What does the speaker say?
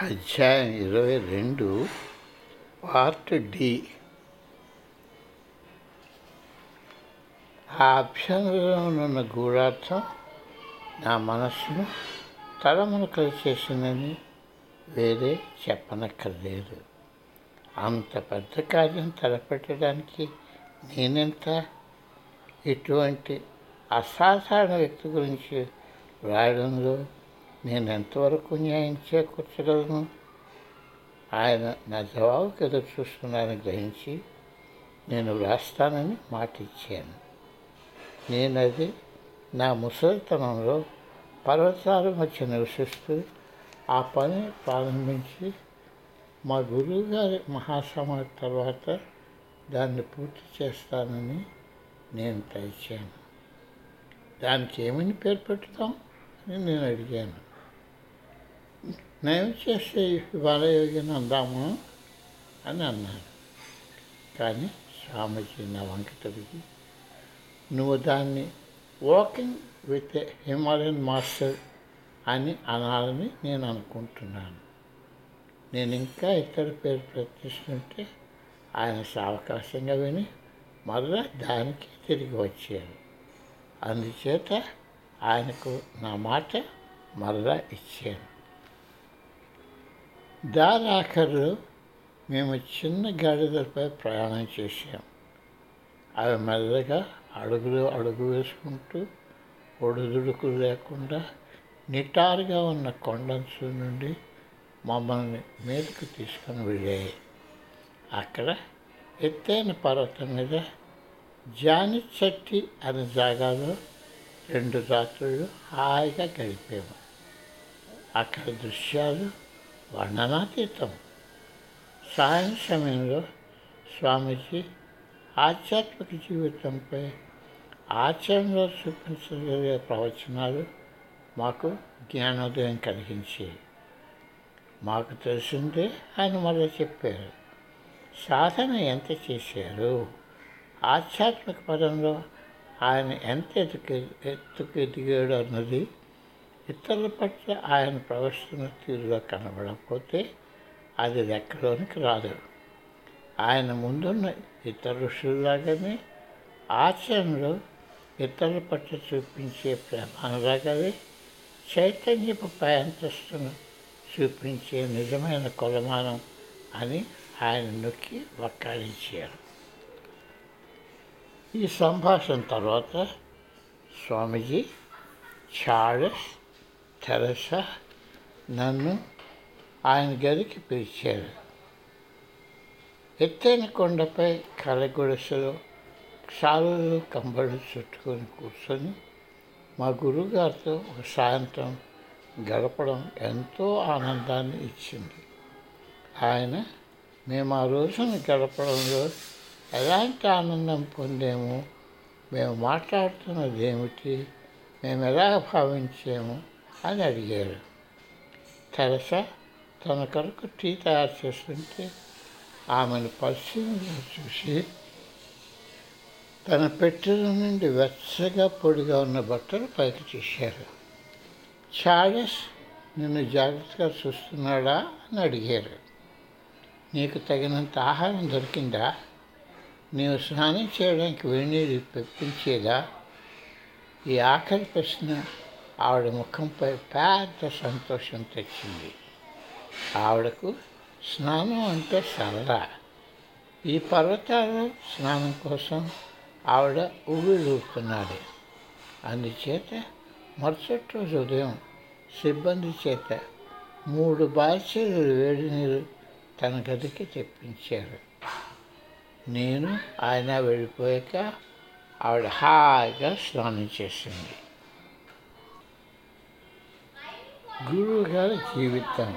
అధ్యాయం ఇరవై రెండు పార్ట్ డి. ఆ అభ్యంతరంలోనున్న గూఢార్థం నా మనస్సును తలమునకలు చేసిందని వేరే చెప్పనక్కర్లేదు. అంత పెద్ద కార్యం తలపెట్టడానికి నేనెంత? ఇటువంటి అసాధారణ వ్యక్తి గురించి రాయడంలో నేను ఎంతవరకు న్యాయం చేకూర్చగలను? ఆయన నా జవాబుకి ఎదురు చూస్తున్నానని గ్రహించి నేను వ్రాస్తానని మాట ఇచ్చాను నేను అది నా ముసలితనంలో పర్వతాల మధ్య నివసిస్తూ ఆ పని ప్రారంభించి మా గురువు గారి మహాసమాధి తర్వాత దాన్ని పూర్తి చేస్తానని నేను తలిచాను. దానికి ఏమని పేరు పెట్టుతాం అని నేను అడిగాను. నేను చేస్తే బాలయోగిని అందాము అని అన్నాను కానీ స్వామీజీ నా వంక తిరిగి నువ్వు దాన్ని walking with a Himalayan master అని అనాలని నేను అనుకుంటున్నాను నేను ఇంకా ఇతర పేరు ప్రయత్నిస్తుంటే ఆయన సావకాశంగా విని మరలా దానికి తిరిగి వచ్చారు అందుచేత ఆయనకు నా మాట మరలా ఇచ్చాను దారి ఆఖరు మేము చిన్న గాడిదలపై ప్రయాణం చేసాం అవి మెల్లగా అడుగులు అడుగు వేసుకుంటూ ఒడిదుడుకులు లేకుండా నిటారుగా ఉన్న కొండంచు నుండి మమ్మల్ని మీదకు తీసుకొని వెళ్ళాయి. అక్కడ ఎత్తైన పర్వతం మీద జాని చెట్టి అనే జాగాలో రెండు రాత్రులు హాయిగా గడిపాము. అక్కడ దృశ్యాలు వర్ణనాతీతం. సాయం సమయంలో స్వామీజీ ఆధ్యాత్మిక జీవితంపై ఆచరణలో చూపించగలిగే ప్రవచనాలు మాకు జ్ఞానోదయం కలిగించాయి. మాకు తెలిసిందే ఆయన మళ్ళీ చెప్పారు. సాధన ఎంత చేశారు? ఆధ్యాత్మిక పదంలో ఆయన ఎంత ఎదుకు ఎత్తుకు ఎదిగాడు అన్నది ఇతరుల పట్ల ఆయన ప్రవర్తన తీరులో కనబడకపోతే అది లెక్కలోనికి రాదు. ఆయన ముందున్న ఇతర ఋషుల్లాగానే ఆచరణలో ఇతరుల పట్ల చూపించే ప్రేమానురాగాలే చైతన్యపు ప్రయాంతస్తును చూపించే నిజమైన కొలమానం అని ఆయన నొక్కి వక్కాడించారు ఈ సంభాషణ తర్వాత స్వామీజీ చార్లెస్ తెరసా నన్ను ఆయన గదికి పిలిచారు. ఎత్తైన కొండపై కలగొడసలో క్షాలు కంబళ్ళు చుట్టుకొని కూర్చొని మా గురువుగారితో ఒక సాయంత్రం గడపడం ఎంతో ఆనందాన్ని ఇచ్చింది. ఆయన మేము ఆ రోజును గడపడంలో ఎలాంటి ఆనందం పొందాము? మేము మాట్లాడుతున్నది ఏమిటి? మేము ఎలా భావించాము? అని అడిగారు. తెరస తన కొరకు టీ తయారు చేస్తుంటే ఆమెను పరిశీలన చూసి తన పెట్టెల నుండి వెచ్చగా పొడిగా ఉన్న బట్టలు పైకి తీశారు. చార్లెస్ నిన్ను జాగ్రత్తగా చూస్తున్నాడా? అని అడిగారు. నీకు తగినంత ఆహారం దొరికిందా? నీవు స్నానం చేయడానికి వేణీరు పెప్పించేదా ఈ ఆఖరి ప్రశ్న ఆవిడ ముఖంపై పెద్ద సంతోషం తెచ్చింది. ఆవిడకు స్నానం అంటే సరదా. ఈ పర్వతాల్లో స్నానం కోసం ఆవిడ ఊగిలూపుతున్నది అందుచేత మరుసటి రోజు ఉదయం సిబ్బంది చేత మూడు బాల్చీలు వేడి నీరు తన గదికి తెప్పించారు. నేను ఆయన వెళ్ళిపోయాక ఆవిడ హాయిగా స్నానం చేసింది. గురువు గారి జీవితం.